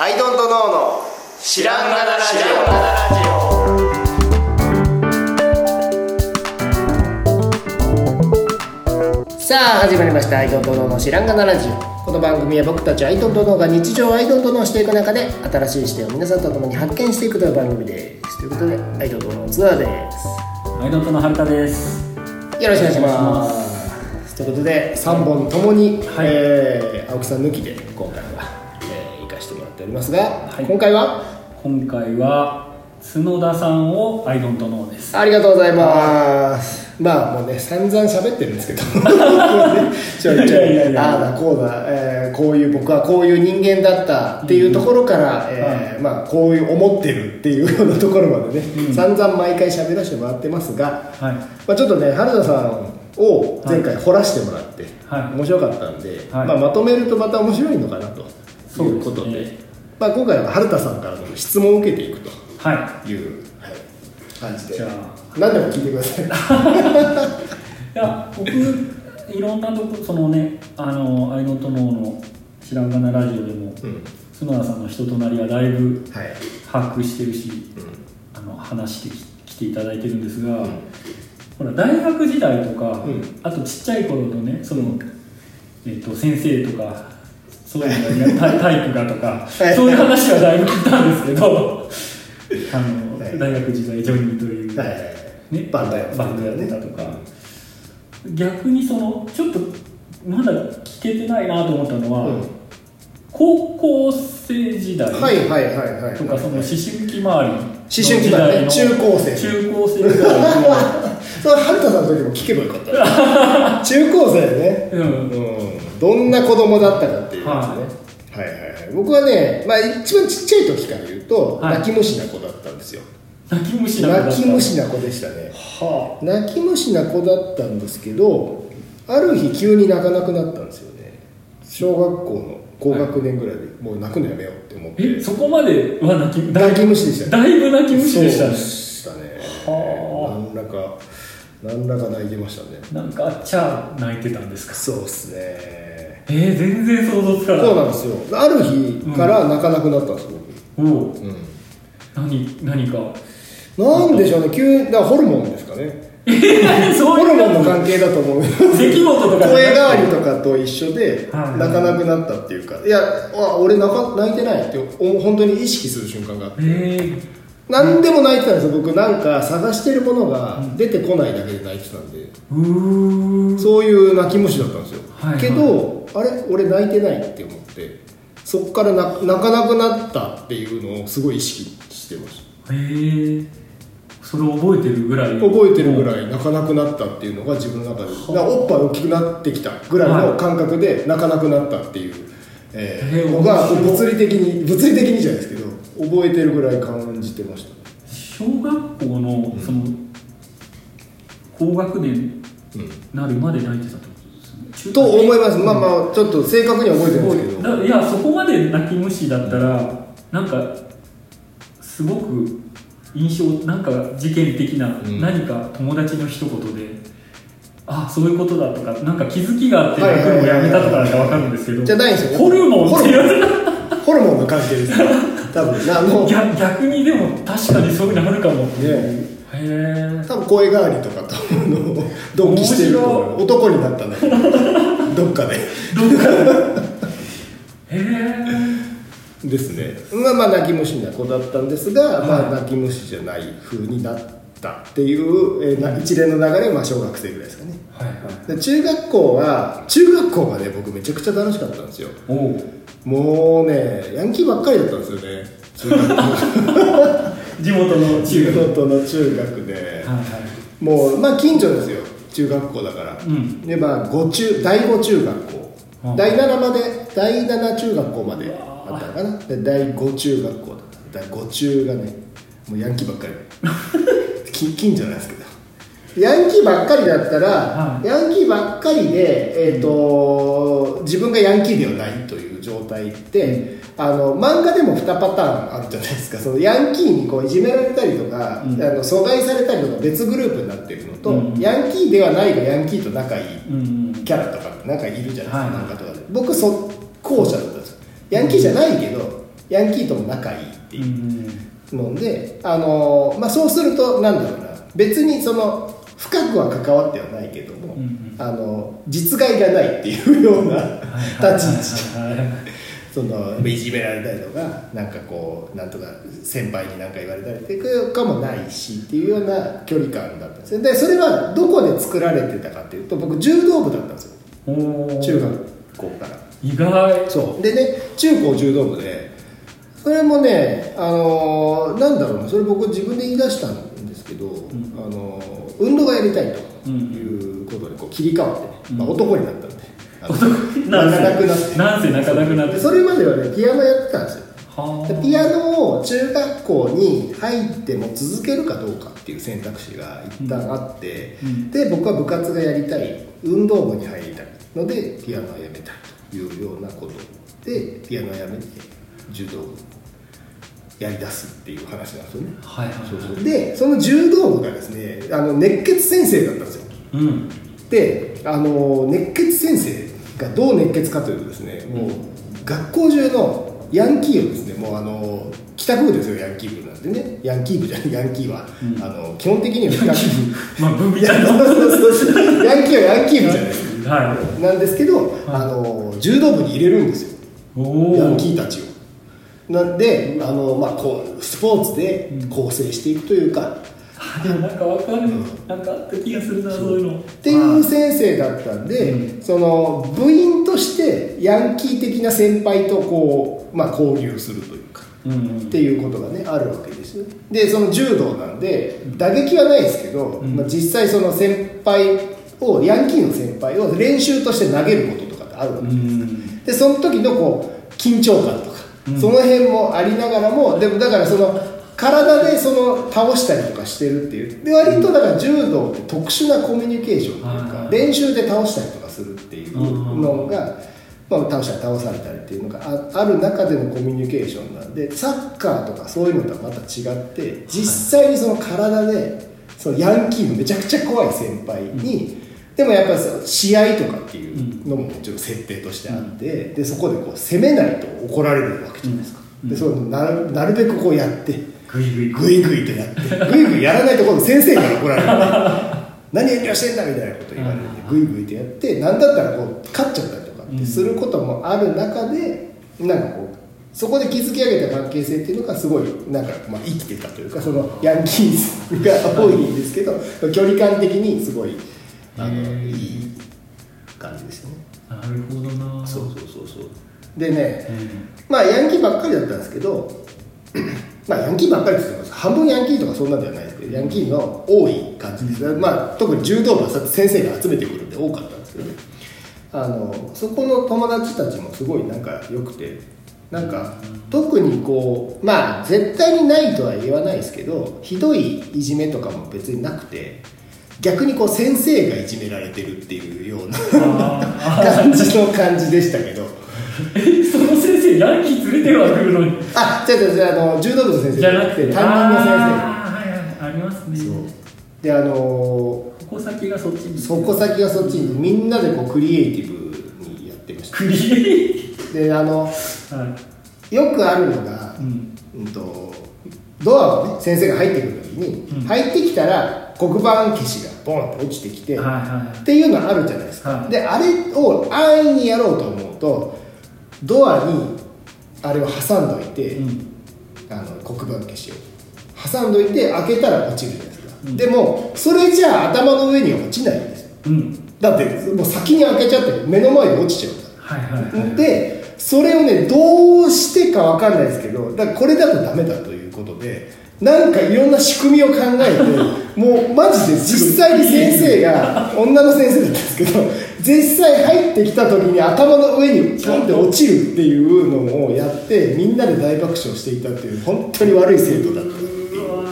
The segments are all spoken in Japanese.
アイドントノーの知らんがなラジオ。さあ始まりました。アイドントノーの知らんがなラジオ。この番組は僕たちアイドントノーが日常をアイドントノーしていく中で新しい視点を皆さんと共に発見していくという番組です。ということでアイドントノーのツアーです。アイドントのはるかです。よろしくお願いします。ということで3本ともに、えー青木さん抜きで今回りますが、はい。今回は？今回は角田さんをアイドントノーです。ありがとうございます。まあもうね散々喋ってるんですけど。ああだこうだ、えーこういう僕はこういう人間だったっていうところから、えーまあ、こういう思ってるっていうようなところまでね、うん。散々毎回喋らせてもらってますが、はい。まあ、ちょっとね原田さんを前回掘らせてもらって、はい。面白かったんで、はい。まあ、まとめるとまた面白いのかなということでまあ、今回は原田さんからの質問を受けていくとはいう、はい、感じい。で。じゃあ、何でも聞いてください。いや、僕、いろんなとこ、そのね、あの、アイドントノーの知らんがなラジオでも、うん。角田さんの人となりはだいぶはい、把握してるし、うあの、話してき来ていただいてるんですが、ん。ほら、大学時代とか、うん。あとちっちゃい頃のね、その、えっと先生とかそういうのがタイプがとかはい。そういう話はだいぶ聞いたんですけどあの、はい大学時代ジョニーという、はい。ね、バンドやってたバンドやってたとか、逆にそのちょっとまだ聞けてないなと思ったのは、うん。高校生時代はいはいはいはいとかその思春期周りの思春期だね。の中高生。中高生ぐらいの。それは原田さんの時も聞けばよかった 中高生ね、うん。うん、どんな子供だったかっていうやつね、はい、はいはい僕はね、まあ、一番ちっちゃい時から言うと、はい。泣き虫な子だったんですよ。泣き虫な子泣き虫な子でしたね。は泣き虫な子だったんですけどある日急に泣かなくなったんですよね。小学校の高学年ぐらいで、もう泣くのやめようって思って。えそこまでは泣き泣き虫でしたね。だいぶ泣き虫でしたね。そうでしたね。は何らか何らか泣いてましたね。なんかあっちゃ泣いてたんですか？そうっすねえー、全然想像つかない。そうなんですよ。ある日から泣かなくなったんですおお僕、うん。何何か。なんでしょうね。急だホルモンですかね。ホルモンの関係だと思う。出来事とか声変わりととかと一緒ではい。泣かなくなったっていうか。いやあ俺泣か泣いてないってお本当に意識する瞬間があって。え何でも泣いてたんですよ。僕なんか探してるものが出てこないだけで泣いてたんで。ー、うーそういう泣き虫だったんですよ、はいはい。けどあれ？俺泣いてないって思ってそこから泣泣かなくなったっていうのをすごい意識してました。へえそれを覚えてるぐらい？覚えてるぐらい泣かなくなったっていうのが自分の中で。おっぱい大きくなってきたぐらいの感覚で泣かなくなったっていう、えのが物理的に物理的にじゃないですけど覚えてるぐらい感じてました。小学校のその高学年うん。なるまで泣いてたとと思います。まあまあちょっと正確には覚えてないですけど。だいやそこまで泣き虫だったらなんかすごく印象なんか事件的なうん。何か友達の一言で、あそういうことだとかなんか気づきがあってはい泣くのをやめたとかなんか分かるんですけどじゃないんですよ。ホルモンって言われホルモンの関係です多分。あ の逆逆にでも確かにそういうのあるかもねへえ多分声変わりとかとあの同期してると男になったんだけどどっかで。どっかで。へえですね。まあまあ泣き虫な子だったんですが、はい。まあ泣き虫じゃない風になったっていう、えーな一連の流れまあ小学生ぐらいですかね。はい。はいで中学校は中学校がね僕めちゃくちゃ楽しかったんですよ。もうねヤンキーばっかりだったんですよね。中学校 地元の中中学学の中学で。はいはい。もうまあ近所ですよ。中学校だから、うん。でまあ五中第五中学校、うん。第7まで第7中学校まであったのかな。で第5中学校だった。第5中がねもうヤンキーばっかり。き近所なんですけど。ヤンキーばっかりだったら、はい。ヤンキーばっかりで、えー、と自分がヤンキーではないという状態ってあの漫画でも2パターンあるじゃないですか。そのヤンキーにこういじめられたりとか、うん。あの阻害されたりとか別グループになってるのと、うん。ヤンキーではないがヤンキーと仲いいうんキャラとかってなんかいるじゃないですか、はいなんかとかで。僕そ後者だったんですよ。ヤンキーじゃないけどヤンキーとも仲いいってうんいうので、あのまあ、そうするとなんだろうな。別にその深くは関わってはないけども、うんうん。あの実害がないっていうような立ち位置そのいじめられたりとかなんかこうなんとか先輩に何か言われたりとかもないしっていうような距離感だったんですよ。でそれはどこで作られてたかっていうと僕柔道部だったんですよ。中学校から。意外。そう。でね中高柔道部でそれもねあのーなんだろうなそれ僕自分で言い出したんですけど、あのー運動がやりたいということでこう切り替わってね、まあ、男になったんで、なんせ泣かなくなってなんせ泣かなくなって。でそれまではねピアノやってたんですよ。ピアノを中学校に入っても続けるかどうかっていう選択肢が一旦あって、うん。で僕は部活がやりたい運動部に入りたいのでピアノをやめたいというようなことでピアノをやめて柔道部やり出すっていう話なんですよね。はいはい。そうそう。でその柔道部がですねあの熱血先生だったんですよ。うん。であの熱血先生がどう熱血かというとですねもう学校中のヤンキーをですねもうあの帰宅部ですよヤンキー部なんでね。ヤンキー部じゃない ヤンキーは、うん。あの基本的には帰宅部。まあ文いやみたいなそうそうそう。ヤンキーはヤンキー部じゃないですか。はなんですけど、あの柔道部に入れるんですよ。ヤンキーたちを。なんであの、まあ、こうスポーツで構成していくというか、あで もなんかわかるなんかあった気がするなそう。いうの。っっていう先生だったんで、うその部員としてヤンキー的な先輩とこう、まあ、交流するというかうんうん。っていうことがねあるわけですよ。でその柔道なんで打撃はないですけど、うん。まあ、実際その先輩をヤンキーの先輩を練習として投げることとかってあるわけうです、ん。でその時のこう緊張感とか、うん。その辺もありながらもでもだからその体でその倒したりとかしてるっていう。で割とだから柔道って特殊なコミュニケーションというか、はい練習で倒したりとかするっていうのが、まあ、倒したり倒されたりっていうのがあある中でのコミュニケーションなんでサッカーとかそういうのとはまた違って実際にその体でそのヤンキーのめちゃくちゃ怖い先輩に、でもやっぱり試合とかっていうのももちろん設定としてあって、でそこでこう攻めないと怒られるわけじゃないですか、でそうなるなるべくこうやってグイグイ。グイグイとやって。グイグイやらないと今度先生から怒られる。何遠慮してんだみたいなこと言われてグイグイとやって何だったらこう勝っちゃったりとかってすることもある中でなんかこうそこで築き上げた関係性っていうのがすごいなんかまあ生きてたというかそのヤンキーが多いんですけど距離感的にすごいあのいい感じですよね。なるほどな。そうそうそうそう。でねうん。まあヤンキーばっかりだったんですけどまあヤンキーばっかりって言っても半分ヤンキーとかそんなんではないですけどヤンキーの多い感じです、まあ特に柔道部はさ先生が集めてくるんで多かったんですけどねあのそこの友達たちもすごいなんか良くてなんか特にこうまあ絶対にないとは言わないですけどひどいいじめとかも別になくて逆にこう先生がいじめられてるっていうようなあ 感じの感じでしたけど。ー その先生ヤンキー連れては来るのに。あ違う違う違うあの柔道部の先生。じゃなくて担任の先あーはいはい。ありますね。生そう。であの矛先がそっちに。そこ先がそっちにみんなでこうクリエイティブにやってました。クリエイであのはい。よくあるのが、うん。うんとドアをね先生が入ってくる時に、うん。入ってきたら黒板消しがボンって落ちてきて、はいはっていうのあるじゃないですか、はい。であれを安易にやろうと思うとドアにあれを挟んどいて、いうん。あの黒板消しを。挟んどいて開けたら落ちるじゃないですか、うん。でもそれじゃあ頭の上には落ちないんです。ようん。だってもう先に開けちゃって目の前で落ちちゃうから。はいはいはい。でそれをねどうしてかわかんないですけどだからこれだとダメだということでなんかいろんな仕組みを考えて もうマジで実際に先生が女の先生だったんですけど実際入ってきた時に頭の上にポンって落ちるっていうのをやってみんなで大爆笑していたっていう本当に悪い生徒だったっていううわ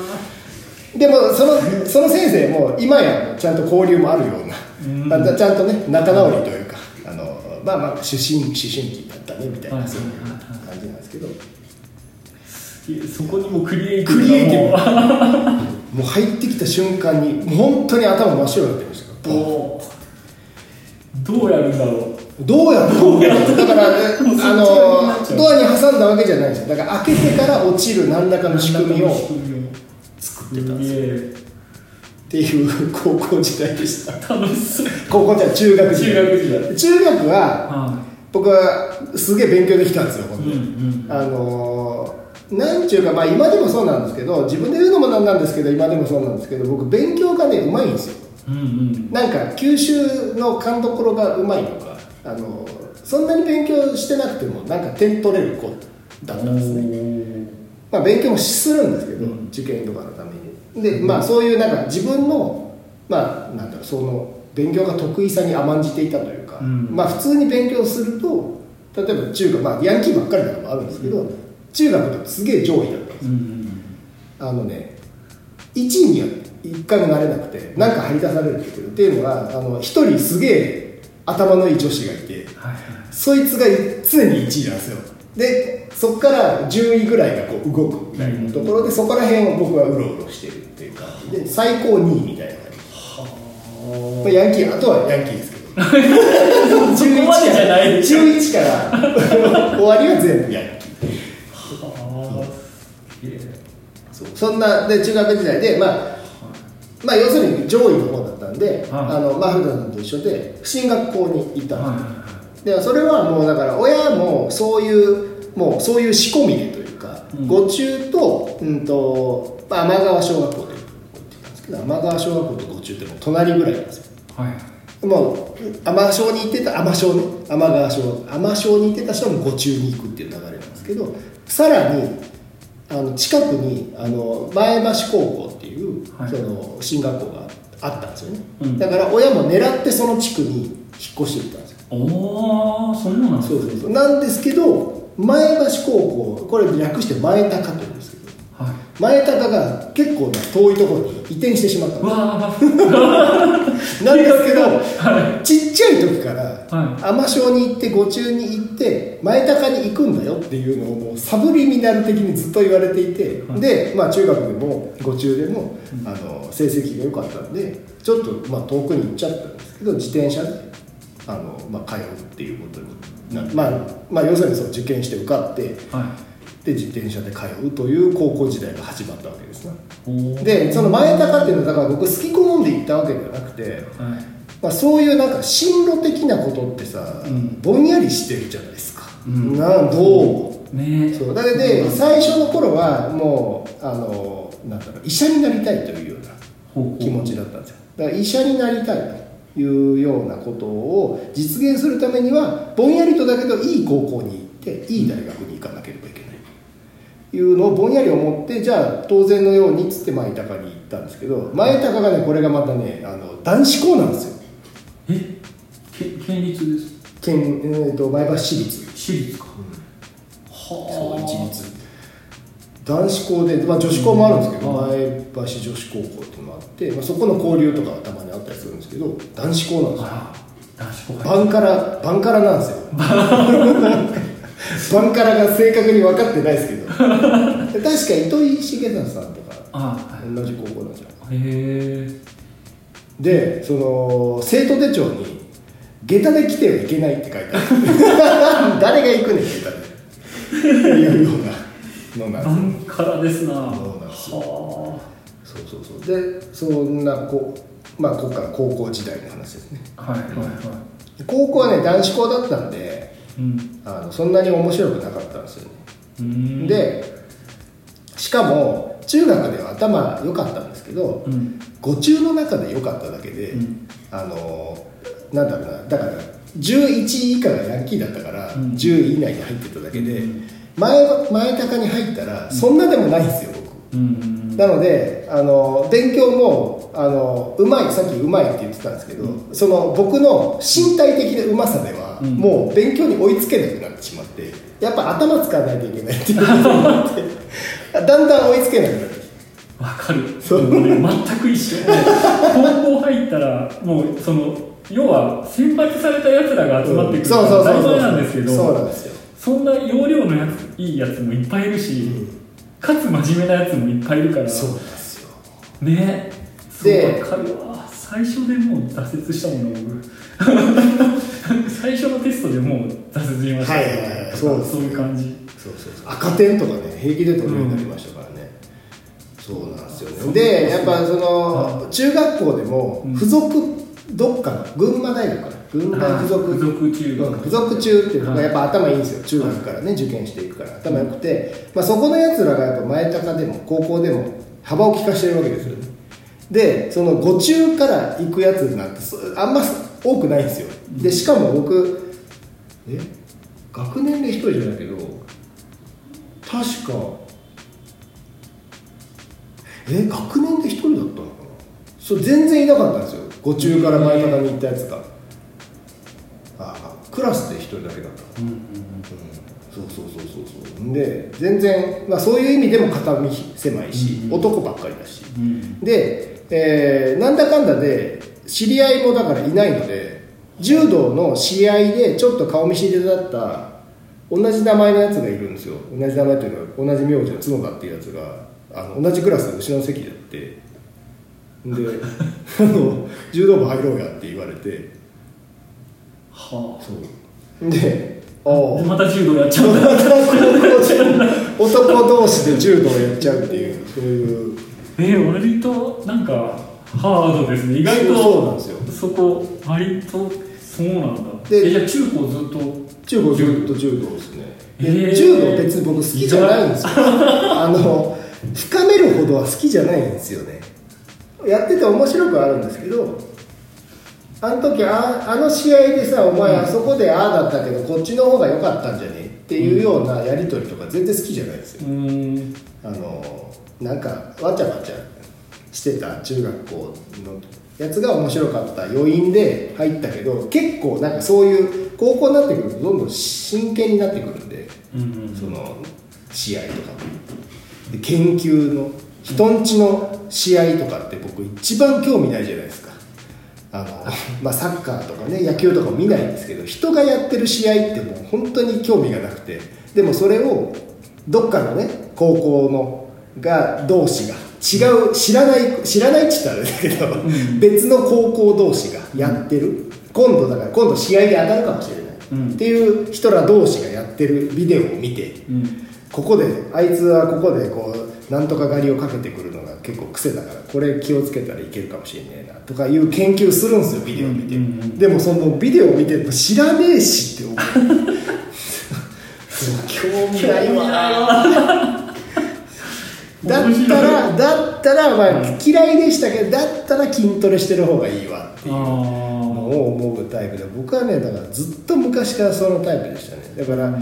でもそのその先生も今やちゃんと交流もあるよううんな、まあちゃんとね仲直りというかあのまあまあ思春思春期だったねみたいな、はいそういう感じなんですけどそこにもクリエイティクブリエイティブがももう入ってきた瞬間にもう本当に頭真っ白になってました。からどうやるんだろう？どうやってだから、ね、あのドアに挟んだわけじゃないんですよ。だから開けてから落ちる何らかの仕組みを作ってたんですよっていう高校時代でした。楽しそう。高校じゃ中学時代。中学時代。中学はは僕はすげえ勉強できたんですよ本当いうんに、うん。あのーなんちゅうかまあ今でもそうなんですけど自分で言うのもなんなんですけど今でもそうなんですけど僕勉強がねうまいんですようんうん。なんか吸収の勘どころがうまいのかあのそんなに勉強してなくてもなんか点取れる子だったんですね、まあ、勉強もするんですけど、うん。受験とかのために。でまあそういうなんか自分のまあなんだろうその勉強が得意さに甘んじていたというか、うん。まあ普通に勉強すると例えば中学まあヤンキーばっかりなのもあるんですけど、中学だとすげえ上位だったんですよ。うんうんあのね1位には一回もなれなくてなんか張り出されるっていうのはあの一人すげえ頭のいい女子がいてはいはい。そいつが常に1位なんですよ。でそこから10位ぐらいがこう動くぐらいのところで、そこら辺を僕はうろうろしてるっていう感じで最高2位みたいな感じ、まあ、ヤンキーあとはヤンキーですけど。そこまでじゃないでしょ。11から 終わりは全部ヤンキー。そんなで中学時代でまあまあ要するに上位の方だったんで、はい。あのまあ、古田さんと一緒で進学校に行ったんです。でそれはもうだから親もそういうもうそういう仕込みでというか、うん。五中と,、うんとまあ、天川小学校というとこ行ってたんですけど天川小学校と五中ってもう隣ぐらいなんですよ。はい。もう天小に行ってた天小ね天川小天小に行ってた人も五中に行くっていう流れなんですけどさらにあの近くにあの前橋高校いその進学校があったんですよね、うん。だから親も狙ってその地区に引っ越していったんですよ。おおそうなんですそうそうそう。なんですけど前橋高校これ略して前高というんです前高が結構な遠いところに移転してしまったわー なんですけどはちっちゃい時からはい。に行って五中に行って前高に行くんだよっていうのをもうサブリミナル的にずっと言われていて、はい。で、まあ、中学でも五中でも、あの成績が良かったんでちょっとまあ遠くに行っちゃったんですけど自転車であの、まあ、通うっていうことにまあ、まあ要するにそう受験して受かっていはいで自転車で通うという高校時代が始まったわけですねでその前高っていうのはだから僕好き好んで行ったわけではなくてはい。まあ、そういうなんか進路的なことってさ、うん。ぼんやりしてるじゃないですか、うん。などうもね。そう。だけで最初の頃はもうあのなんだろう医者になりたいというような気持ちだったんですよ。だから医者になりたいというようなことを実現するためにはぼんやりとだけどいい高校に行っていい大学に行かなければいけない。というのをぼんやり思ってじゃあ当然のようにっつって前高に行ったんですけど前高がねこれがまたねあの男子校なんですよ。え？け県立です？県、えー、と前橋市立。私立か、そうは一律。男子校で、まあ、女子校もあるんですけど、うん。前橋女子高校っていうのがあって、まあ、そこの交流とかはたまにあったりするんですけど男子校なんですよ。あ男子校バンカラバンカラなんですよ バンカラが正確に分かってないですけど。確か糸井重里さんとか。同じ高校なんじゃないへえでその生徒手帳に「下駄で来てはいけない」って書いてある。誰が行くねん下駄で。っていうようなのなんですよバンカラですな。そうなんですよ。はそうそうそう。でそんなこうまあここから高校時代の話ですね。あはいはいはい。高校はね男子校だったんでうん。あのそんなに面白くなかったんですよね、でしかも中学では頭良かったんですけどうん。五中の中で良かっただけで、うん。あのなんだろうなだから11位以下がヤンキーだったから、うん。10位以内に入ってただけで、うん。前前高に入ったらそんなでもないんですよ僕。うん。なのであの勉強もあのうまいさっきうまいって言ってたんですけど、その僕の身体的なうまさでは、うん。もう勉強に追いつけなくなってしまってやっぱ頭使わないといけないっていうことになって。だんだん追いつけなくなってきてわかる。そう。もうね全く一緒。で高校入ったらもうその要は選抜されたやつらが集まってくるそうそうそうそう。当たり前なんですけどそうなんですよ。そんな要領のやついいやつもいっぱいいるし、かつ真面目なやつもいっぱいいるから。そうなんですよ。ね。そうでわかるわ最初でもう挫折したもんね僕最初のテストでもう挫折しました。ねはいはいはい。そうそういう感じ。そうそうそう。赤点とかね平気で取るようになりましたからね、そうなんですよね。でやっぱその中学校でもうん。付属どっかの群馬大学かな。群馬大附属付属中学。うん付属中っていうのがやっぱ頭いいんですよ。中学からね受験していくから。頭良くて、まあ、そこのやつらがやっぱ前高でも高校でも幅を利かしてるわけですよ。ねでその5中から行くやつなんてあんま多くないんですよ。でしかも僕え？学年で1人じゃないけど確かえ？学年で1人だったのかな？そう全然いなかったんですよ。5中から前高に行ったやつが。ああクラスで1人だけだった。うんうん。そうそうそうそうそうで全然、まあ、そういう意味でも肩身狭いし、うん。男ばっかりだし。うん。うんで、えーなんだかんだで知り合いもだからいないので柔道の試合でちょっと顔見知りだった同じ名前のやつがいるんですよ。同じ名前というか同じ名字の角田っていうやつがあの同じクラスで後ろの席でやって。で あの柔道部入ろうやって言われて。はそう。であああまた柔道やっちゃう男同士で柔道やっちゃうっていう。そういう。えー、割となんかハードですね。意外とそうなんですよ。そこ割とそうなんだ。でえじゃあ中高ずっと？中高ずっと柔道ですね、でへー。柔道別に僕好きじゃないんですよ。あの深めるほどは好きじゃないんですよね。やってて面白くはあるんですけどあの時ああの試合でさお前あそこでああだったけどこっちの方が良かったんじゃね？っていうようなやり取りとか全然好きじゃないですよ。あのなんかわちゃわちゃしてた中学校のやつが面白かった余韻で入ったけど結構なんかそういう高校になってくるとどんどん真剣になってくるんでその試合とかで研究の人んちの試合とかって僕一番興味ないじゃないですかあの、まあ、サッカーとかね野球とかも見ないんですけど人がやってる試合ってもう本当に興味がなくてでもそれをどっかのね高校のが同士が違う知らない知らないって言ったらあれだけど、ん。別の高校同士がやってる、今度だから今度試合で当たるかもしれない、うん。っていう人ら同士がやってるビデオを見てうんここであいつはここでこうなんとか狩りをかけてくるのが結構癖だからこれ気をつけたらいけるかもしれねえなとかいう研究するんですよビデオ見て、うんうんうんでもそのビデオ見て知らねえしって思う。興味ないわ。だったらだったらまあ嫌いでしたけどだったら筋トレしてる方がいいわっていうあのを思うタイプで僕はねだからずっと昔からそのタイプでしたね。だから、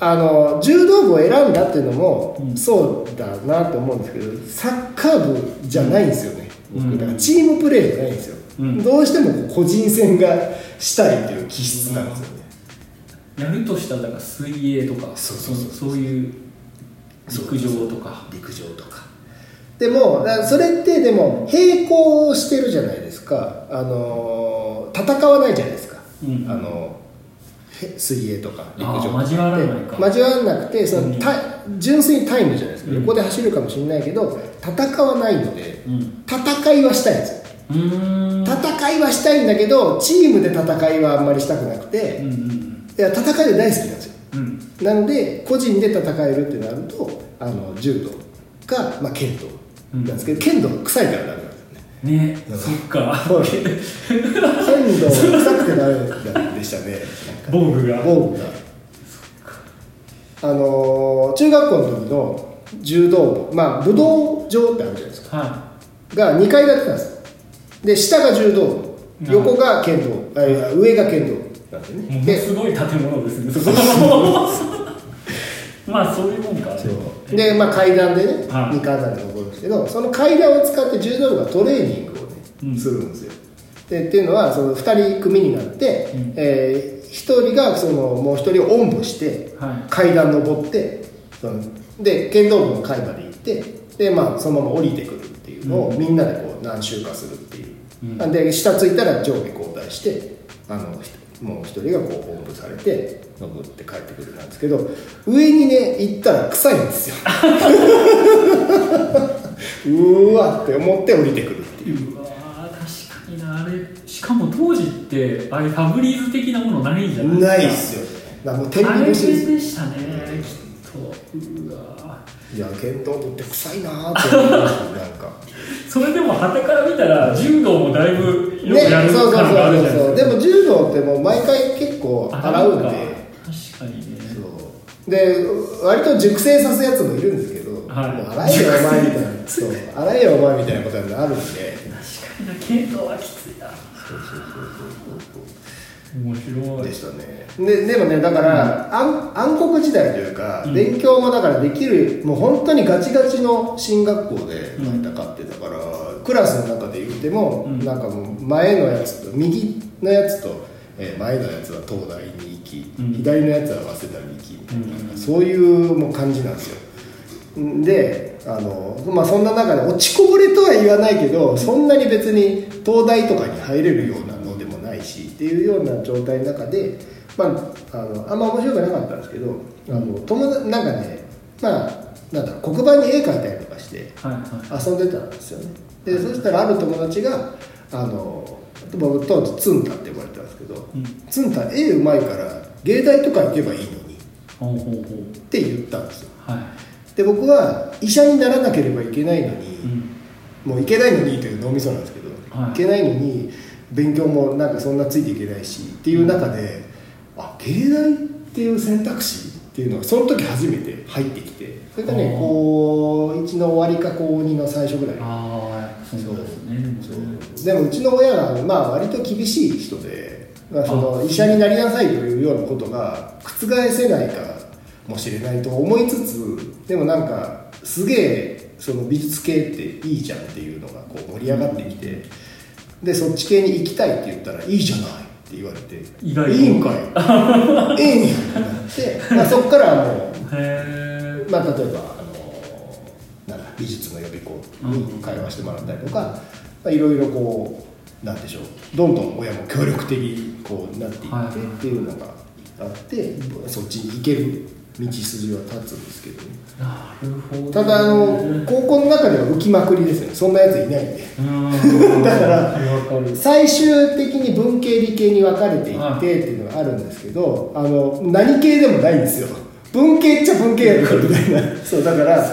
あの柔道部を選んだっていうのもうん。そうだなと思うんですけどサッカー部じゃないんですよね、うん。僕。だからチームプレーじゃないんですよ、うん。どうしても個人戦がしたいっていう気質なんですよね、あやるとしたらだから水泳とかそうそうそうそう。いう陸上とか。陸上とか。でもそれってでも並行してるじゃないですか。あの戦わないじゃないですか、うん。あのへ水泳とか陸上とか交わらないか。交わらなくてその、うん。た純粋にタイムじゃないですか、うん。横で走るかもしれないけど戦わないのでうん。戦いはしたいんですよ。戦いはしたいんだけどチームで戦いはあんまりしたくなくて、うんうんいや戦いは大好きなんですよ。うん。なので個人で戦えるってなるとあの柔道か、まあ、剣道なんですけど、剣道臭いからダメねねそっか。そう。剣道臭くてダメでしたね。防具が。防具が。あのー中学校の時の柔道部まあ武道場ってあるじゃないですか。はが2階建てなんです。よで下が柔道部。うん横が剣道。あ上が剣道なんでね。ですごい建物ですね。そこ まあそういうもんかで、まあ、階段でね、はい。2階まで登るんですけどその階段を使って柔道部がトレーニングをね、うんするんですよ。でっていうのはその2人組になって、うん。え1人がそのもう1人をおんぶして、はい。階段登ってそので剣道部の階まで行ってで、まあ、そのまま降りてくるっていうのを、みんなでこう何周かするっていう、うん。で下ついたら上下交代してあのひもう1人がこうおんぶされて登って帰ってくるなんですけど上にね行ったら臭いんですよ。うーわって思って降りてくるっていう。うわー確かになあれ。しかも当時っってああいうファブリーズ的なものないじゃないですか。ないっすよね。だもう天あれ秤星ですでしたねきっと。うわいや剣道部って臭いなーって思いますなんか。それでも旗から見たら柔道もだいぶよくねやるそうそう感があるじゃないそうそうですかでも柔道ってもう毎回結構洗うんで確かにね。そう。で割と熟成さすやつもいるんですけど、はい。もう洗えよお前みたいなそう。洗えよお前みたいなことになるんで。確かにな剣道はきついな面白い。でしたね。ででもねだから、暗暗黒時代というか、うん。勉強もだからできるもう本当にガチガチの進学校でうん。戦ってたから、クラスの中で言っても、うん。なんかもう前のやつと右のやつと、えー前のやつは東大に行き、うん。左のやつは早稲田に行きみたいな、うん。そういうもう感じなんですよ。であの、まあ、そんな中で落ちこぼれとは言わないけどそんなに別に東大とかに入れるようなっていうような状態の中で、まあ、あのあんま面白くなかったんですけどあの友達なんかねまあなんだ黒板に絵描いたりとかしてはいはい。遊んでたんですよね。でそしたらある友達があの僕当時ツンタって呼ばれてたんですけど、うん。ツンタ絵うまいから芸大とか行けばいいのにって言ったんですよ。はい。で僕は医者にならなければいけないのに、うん。もういけないのにという脳みそなんですけど、はい。い、けないのに勉強もなんかそんなついていけないしっていう中で、あ芸大っていう選択肢っていうのがその時初めて入ってきてそれがね高1の終わりか高2の最初ぐらい。そうですね。そねう。でもうちの親がまあ割と厳しい人で、まあ、その医者になりなさいというようなことが覆せないかもしれないと思いつつでもなんかすげえその美術系っていいじゃんっていうのがこう盛り上がってきてでそっち系に行きたいって言ったらいいじゃないって言われて意外と。いいんかい。ええんやってなって、まあ、そこからはもうへえまあ、例えばあのなんだ美術の予備校に通わせてもらったりとか、まあ、いろいろこうなんでしょうどんどん親も協力的にこうなっていってっていうのがあってそっちに行ける道筋は立つんですけど、なるほどただあの高校の中では浮きまくりですよね。そんなやついないんで。うん。だから最終的に文系理系に分かれていってっていうのがあるんですけどあの何系でもないんですよ。文系っちゃ文系やるかみたいなそうだから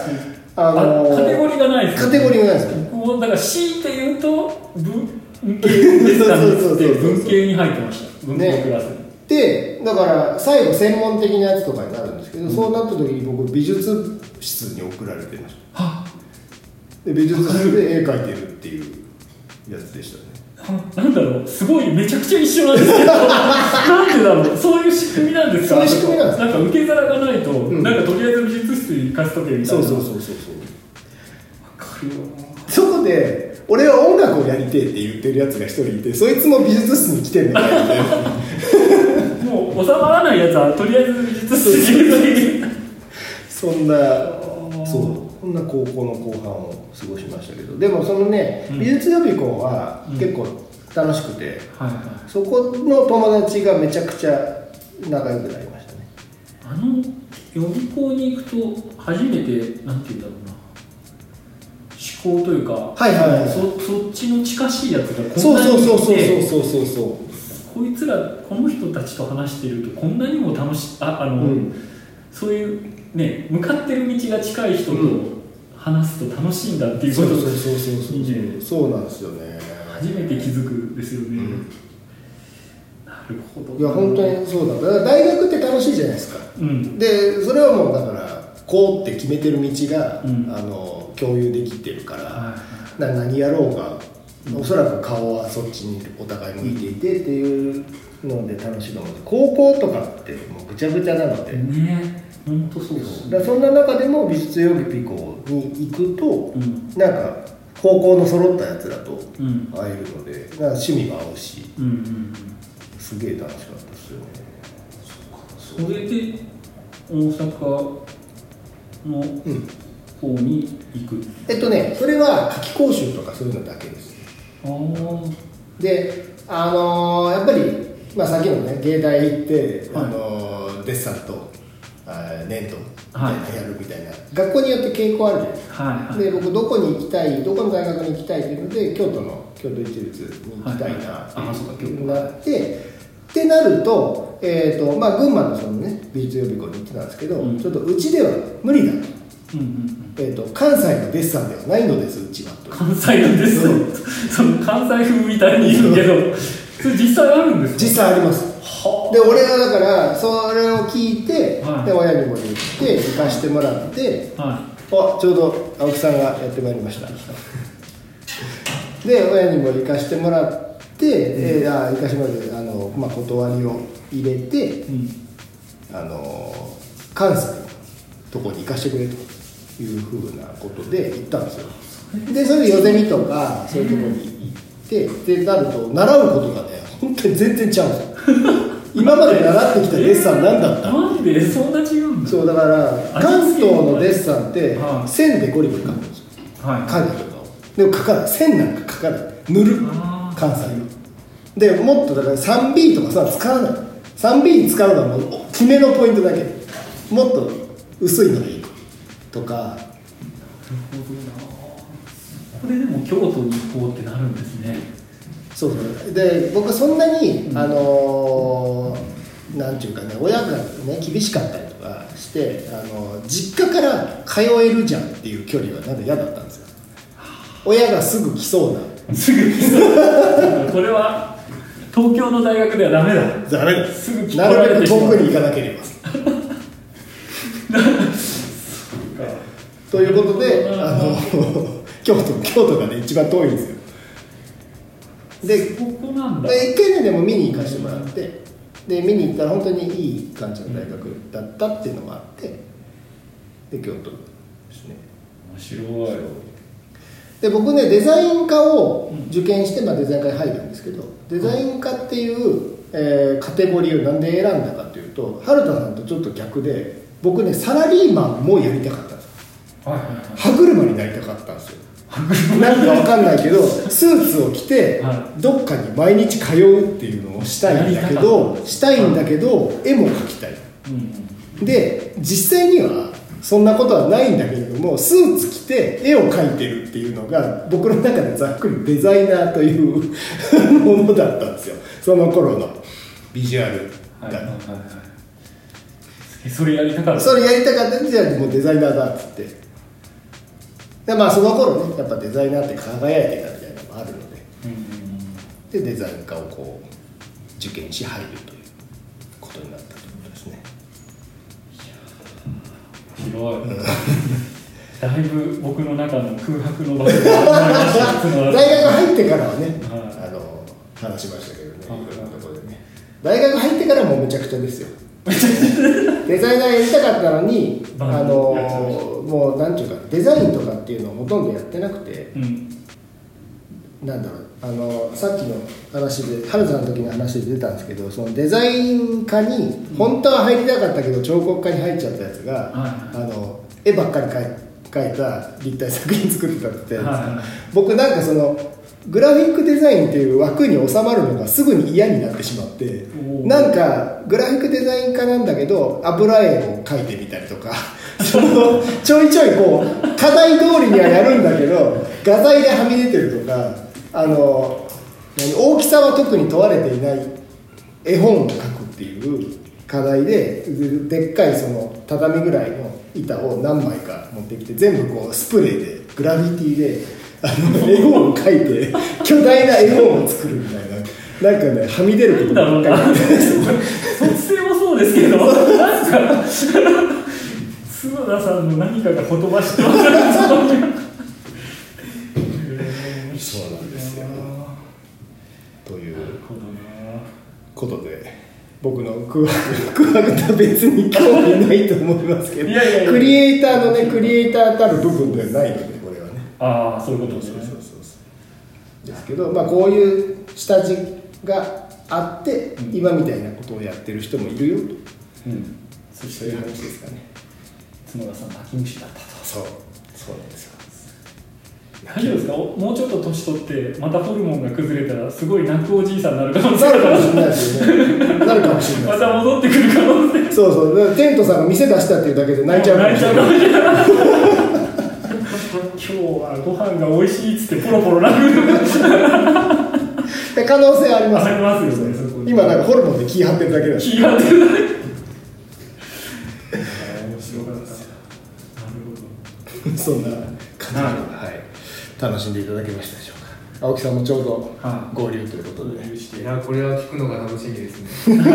ああのカテゴリーがないですカテゴリーがないですよ。僕もだから強いて言うと文系文系に入ってました。文系クラスに、でだから最後専門的なやつとかになるんですけど、そうなった時に僕美術室に送られてました。はで美術室で絵描いてるっていうやつでしたね。あ。なんだろうすごいめちゃくちゃ一緒なんですけど なんでだろうそういう仕組みなんですか？そういう仕組みなんです。なんか受け皿がないと、ん。なんかとりあえず美術室に行かせとけみたいな。そうそうそうそうそう。わかるよそこで俺は音楽をやりてえって言ってるやつが一人いてそいつも美術室に来てんのかよみたいなもう収まらないやつはとりあえず美術室に。行くそんなそうそんな高校の後半を過ごしましたけど。でもそのね、うん。美術予備校はうん結構楽しくて、はいはい。そこの友達がめちゃくちゃ仲良くなりましたね。あの予備校に行くと初めてなんて言うんだろうな。思考というかはいはいはい。そそっちの近しいやつがこんそうなにいてそうそうそうそうそうそうこいつらこの人たちと話してるとこんなにも楽しああの、うん。そういうね向かってる道が近い人とうん。話すと楽しいんだっていうことそうそうそうそうそう。そうなんですよね。初めて気づくですよね、ん。なるほどいや本当にそうだだから大学って楽しいじゃないですか。うん。でそれはもうだからこうって決めてる道が、うん。あの共有できてるから、はな何やろうが、おそらく顔はそっちにお互い向いていてっていうので楽しいと思うんです。高校とかってもうぐちゃぐちゃなので、いね。本当そう。ですだそんな中でも美術予備校に行くと、うん。なんか高校の揃ったやつらとうん。会えるのでなんか趣味も合うし。うんうんうん。すげえ楽しかったですよね。それで大阪のうん。方に行く。えっとねそれは夏期講習とかそういうのだけですであのーやっぱり、まあ、さっきのね芸大行って、はい。あのーデッサンと粘土やるみたいな、学校によって傾向あるじゃないですか。はいはい。で僕どこに行きたいどこの大学に行きたいっていうので京都の京都一律に行きたいなってはい。はいあそうか京都。なってってなると,、えーとまあ、群馬のその、ね、美術予備校に行ってたんですけど、うん。ちょっとうちでは無理だと,、うんうんうんえー、と関西のデッサンではないのですうちは。と関西なんですその関西風みたいに言うけどそれ実際あるんですか？実際あります。はで俺はだからそれを聞いて、はい。で親にも言って行かしてもらってあはあちょうど青木さんがやってまいりました。で親にも行かしてもらって、えーあ行かしてもらってあの、まあ、断りを入れてい、うん。あの関西のとこに行かしてくれというふうなことで行ったんですよ。でそれでよゼミとかそういうとこに行ってでなると習うことがね本当に全然ちゃうんですよ。今まで習ってきたデッサン何だったなんでそんな違うんだ。そうだから関東のデッサンってはい。線でゴリゴリ描くんですよ。はい。影とかをでも描かない。線なんか描かない。塗る。関西はでもっとだから 3B とかさ使わない。3B 使うのはもう決めのポイントだけ。もっと薄いのがいいとか。なるほどな。これでも京都に行こうってなるんですね。そうそう。で僕はそんなに、あのーなんていうかね親がね厳しかったりとかして、あのー実家から通えるじゃんっていう距離はなんか嫌だったんですよ。親がすぐ来そうな。すぐ来そう。これは東京の大学ではダメだ。ダメだ。すぐ来なるべく遠くに行かなければということであの 京都京都がね一番遠いんですよ。でここなんだ。で一回ねでも見に行かせてもらってで見に行ったら本当にいい感じの大学だったっていうのがあってで京都ですね。面白い。で僕ねデザイン科を受験して、まあ、デザイン科に入るんですけどデザイン科っていう、えーカテゴリーをなんで選んだかというと春田さんとちょっと逆で僕ねサラリーマンもやりたかった歯車になりたかったんですよ。なんかわかんないけどスーツを着てはどっかに毎日通うっていうのをしたいんだけどしたいんだけど絵も描きたい。うんで実際にはそんなことはないんだけれどもスーツ着て絵を描いてるっていうのが僕の中でざっくりデザイナーという ものだったんですよ。その頃の。ビジュアルが、はいはいはいはい。えそれやりたかった。それやりたかったじゃあもうデザイナーだっつってでまあその頃ねやっぱデザイナーって輝いてたみたいなのもあるので。でデザイン科をこう受験し入るということになったということですね。広い だいぶ僕の中の空白の場所が大学入ってからはね、はい。あの話しましたけどねい。はいろんなところでね。大学入ってからもうめちゃくちゃですよ デザイナーやりたかったのにあのもうなんていうかデザインとかっていうのをほとんどやってなくてうん。なんだろうあのさっきの話で春さんの時の話で出たんですけどそのデザイン科に本当は入りたかったけど彫刻科に入っちゃったやつが、はいあの絵ばっかり描い描いた立体作品作ってたってはい。僕なんかそのグラフィックデザインっていう枠に収まるのがすぐに嫌になってしまってなんかグラフィックデザイン科なんだけど油絵を描いてみたりとか そのちょいちょいこう課題通りにはやるんだけど画材ではみ出てるとかあの何大きさは特に問われていない絵本を描くっていう課題でででっかいその畳ぐらいの板を何枚か持ってきて全部こうスプレーでグラフィティで絵本を描いて巨大な絵本を作るみたいな。なんかねはみ出ることばっかり。卒生もそうですけどなんか角田さんの何かがほとばしってますそうなんですよ。ということで僕の空白 空白とは別に興味ないと思いますけどクリエイターのねクリエイターたる部分ではないのでああそういうことですねそうそうそう。ですけどまあこういう下地があって、うん。今みたいなことをやってる人もいるよと。うん。そういう話ですかね。角田さん泣き虫だったと。そう。そうなんです。よ大丈夫ですか？おもうちょっと年取ってまたホルモンが崩れたらすごい泣くおじいさんになるかもしが。れないですよね。なるかもしれないまた戻ってくる可能性。そうそう。テントさんが店出したっていうだけで泣いちゃうかもしれない今日はご飯が美味しいっつってポロポロなる。で可能性あります。ありますよね今なんかホルモンで気張ってるだけだし。気が出る面白かった。なるそんな感じで、はい、楽しんでいただけましたでしょうか。青木さんもちょうどは合流ということで、していやこれは聞くのが楽しみですね。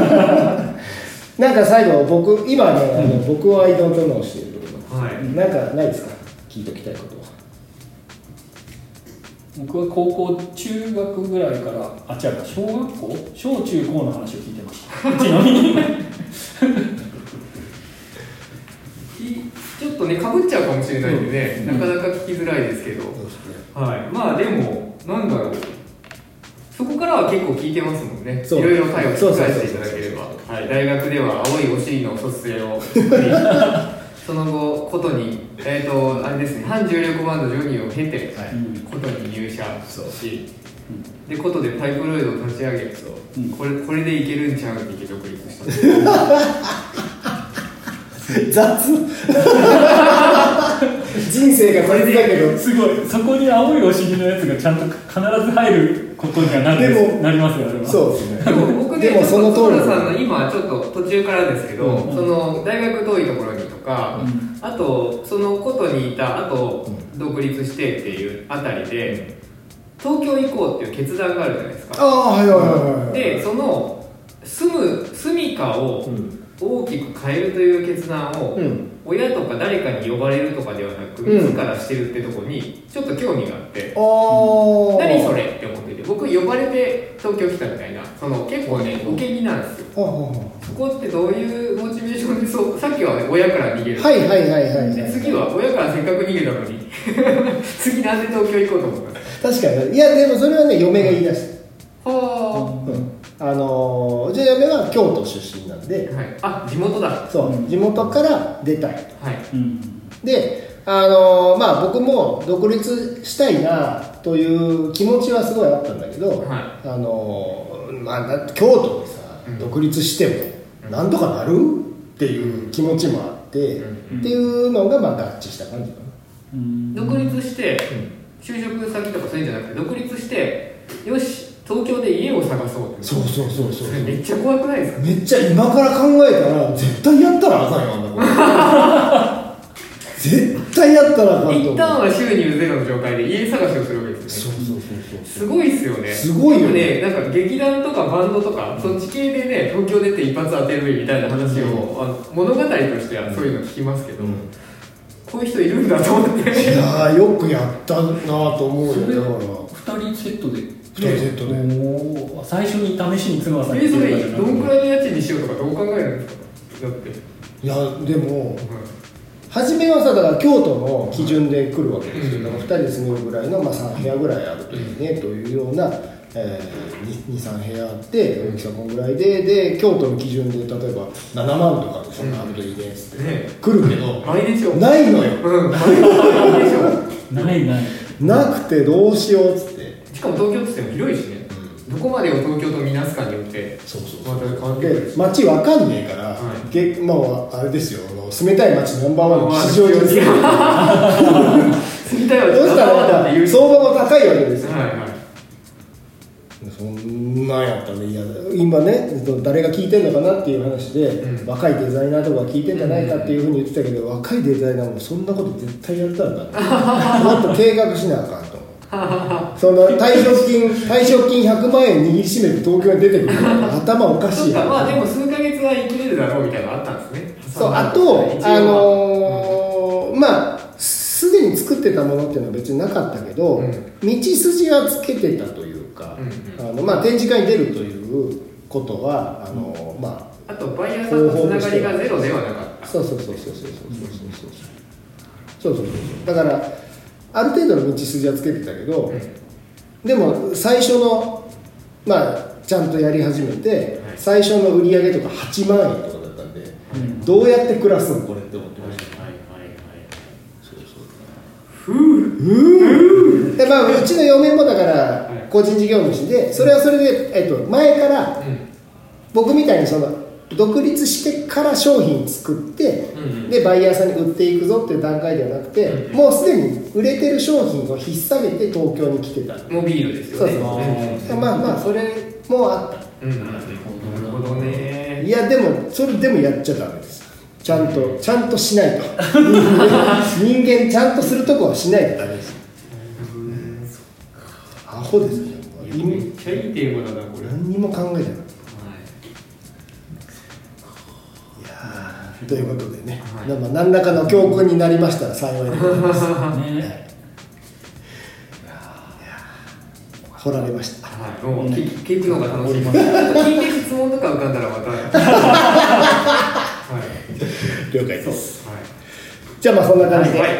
なんか最後僕今ね、あの僕はアイドントノーしているけどはい。なんかないですか？聞いておきたいこと。は僕は高校中学ぐらいからあ違うか小学校？小中高の話を聞いてました。ちなみに。ちょっとねかぶっちゃうかもしれないんでね、なかなか聞きづらいですけど、はい。まあでもなんだろう。そこからは結構聞いてますもんね。いろいろ回を聞かせていただければ。はい。大学では青いお尻の卒生を。その後ことにえっ、とあれですね。反重力バンドジョニーを経て、はい。うんことに入社そう。しでことでパイプロイドを立ち上げそう。うんこれこれでいけるんちゃうって独立した。雑。人生がこれだけど。すごい。そこに青いお尻のやつがちゃんと必ず入ることにはなるんでもなりますよあれは。そう。ですねでも僕ねでもその通り。田さんの今ちょっと途中からですけど、うん。その大学遠いところにとか、うん。あとそのことにいたあと独立してっていうあたりで東京行こうっていう決断があるじゃないですか。ああはいはいはいはいでその住む住みかをうん。大きく変えるという決断を、うん。親とか誰かに呼ばれるとかではなくうん。自らしてるってとこにちょっと興味があって、ああ何それって思ってて僕呼ばれて東京来たみたいなその結構ね受け身なんですよ。はあはそこってどういうモチベーションでそうさっきは、ね、親から逃げる、あはいはいはいはいはい。で次は親からせっかく逃げたのに。次なんで東京行こうと思ったんです確かに。いやでもそれはね嫁が言い出した、かはうん。あのーうちの嫁は京都出身なんで。あ、はい、あ地元だ。はそう、うん。地元から出たいい。うん。であのーまあ僕も独立したいなという気持ちはすごいあったんだけど、はい。あのーまあな京都でさ、うん。独立してもうん。なんとかなるっていう気持ちもあって、うん。っていうのがまあ合致した感じかうん。独立して就職先とかそういうんじゃなくて独立してよし東京で家を探そうってそうそうそうそうめっちゃ怖くないですか？めっちゃ今から考えたら絶対やったらあかんよあんなこと 絶対やったらあかんと思う。一旦は収入ゼロの状態で家探しをするわけですよね。そうそうそうそう。すごいっすよね。すごいよね。ねなんか劇団とかバンドとかそっち系でね東京出て一発当てるみたいな話を、あの物語としてはそういうの聞きますけど、うん。こういう人いるんだと思って。いやーよくやったなと思うよだから。2人セットで。二人セットで。最初に試しに角川さんえそれ言ってたどんくらいの家賃にしようとかどう考えるんですか？だって、いやでもう初めはさだから京都の基準で来るわけですよ、うんだから2人で住めるぐらいの、まあ、3部屋ぐらいあるといいねというような、えー、23部屋あって大きさこんぐらいでで京都の基準で例えば7万とかでそんなあるといいねっつって、ね来るけどないのよ。うん。ないないなくてどうしようっつって。しかも東京って言っても広いしね、どこまでを東京とみなすかによってそうそうまた変わってくるで街わかんねえから、はい。げまああれですよあの住めたい街ナンバーワンの吉祥寺ですよ住みたいわそしたらだって言う相場も高いわけですよ。はいはい。そんなんやったらいや今ね誰が聞いてんのかなっていう話で、うん。若いデザイナーとか聞いてんじゃないかっていうふうに言ってたけど、若いデザイナーもそんなこと絶対やったんだ もっと計画しなあかんとその退職金 退職金100万円握りしめて東京に出てくる 頭おかしいまあでも数ヶ月は生きれるだろうみたいなのあったんですね。そうあとあのーまあすでに作ってたものっていうのは別になかったけど、うん。道筋はつけてたというか、うんあのまあ、展示会に出るということはあの、まあとバイヤーさんとつながりがゼロではなかあそうそうそうそう。そうそうそうそう。そうそうそうそう。だからある程度の道筋はつけてたけど、でも最初のまあちゃんとやり始めて、はい。最初の売り上げとか8万円とかだったんで、うん。どうやって暮らすのこれって思ってました。はいはいはい。でまあう。ちの嫁もだからはい。個人事業主でそれはそれで、えっと、前からうん。僕みたいにその独立してから商品作って、でバイヤーさんに売っていくぞっていう段階ではなくて、うんもうすでに売れてる商品を引っ提げて東京に来てた。もうビールですよね。そうそうう。ん。まあまあそれもあった。うんうん。なるほどね。いやでもそれでもやっちゃダメです。ちゃんとちゃんとしないと。人間ちゃんとするとこはしないとダメです。アホですね。めっちゃいいテーマだなこれ。何にも考えてないということでね、はい。まあ何らかの教訓になりましたら幸いでございます。ね。掘られました。はい。もう聞聞くのが楽し聞いて質問とか浮かんだらまた。はい。了解です。はい。じゃあまあそんな感じで。ははい。い、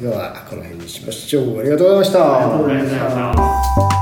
今日はこの辺にしましょう。ありがとうございました。ありがとうございました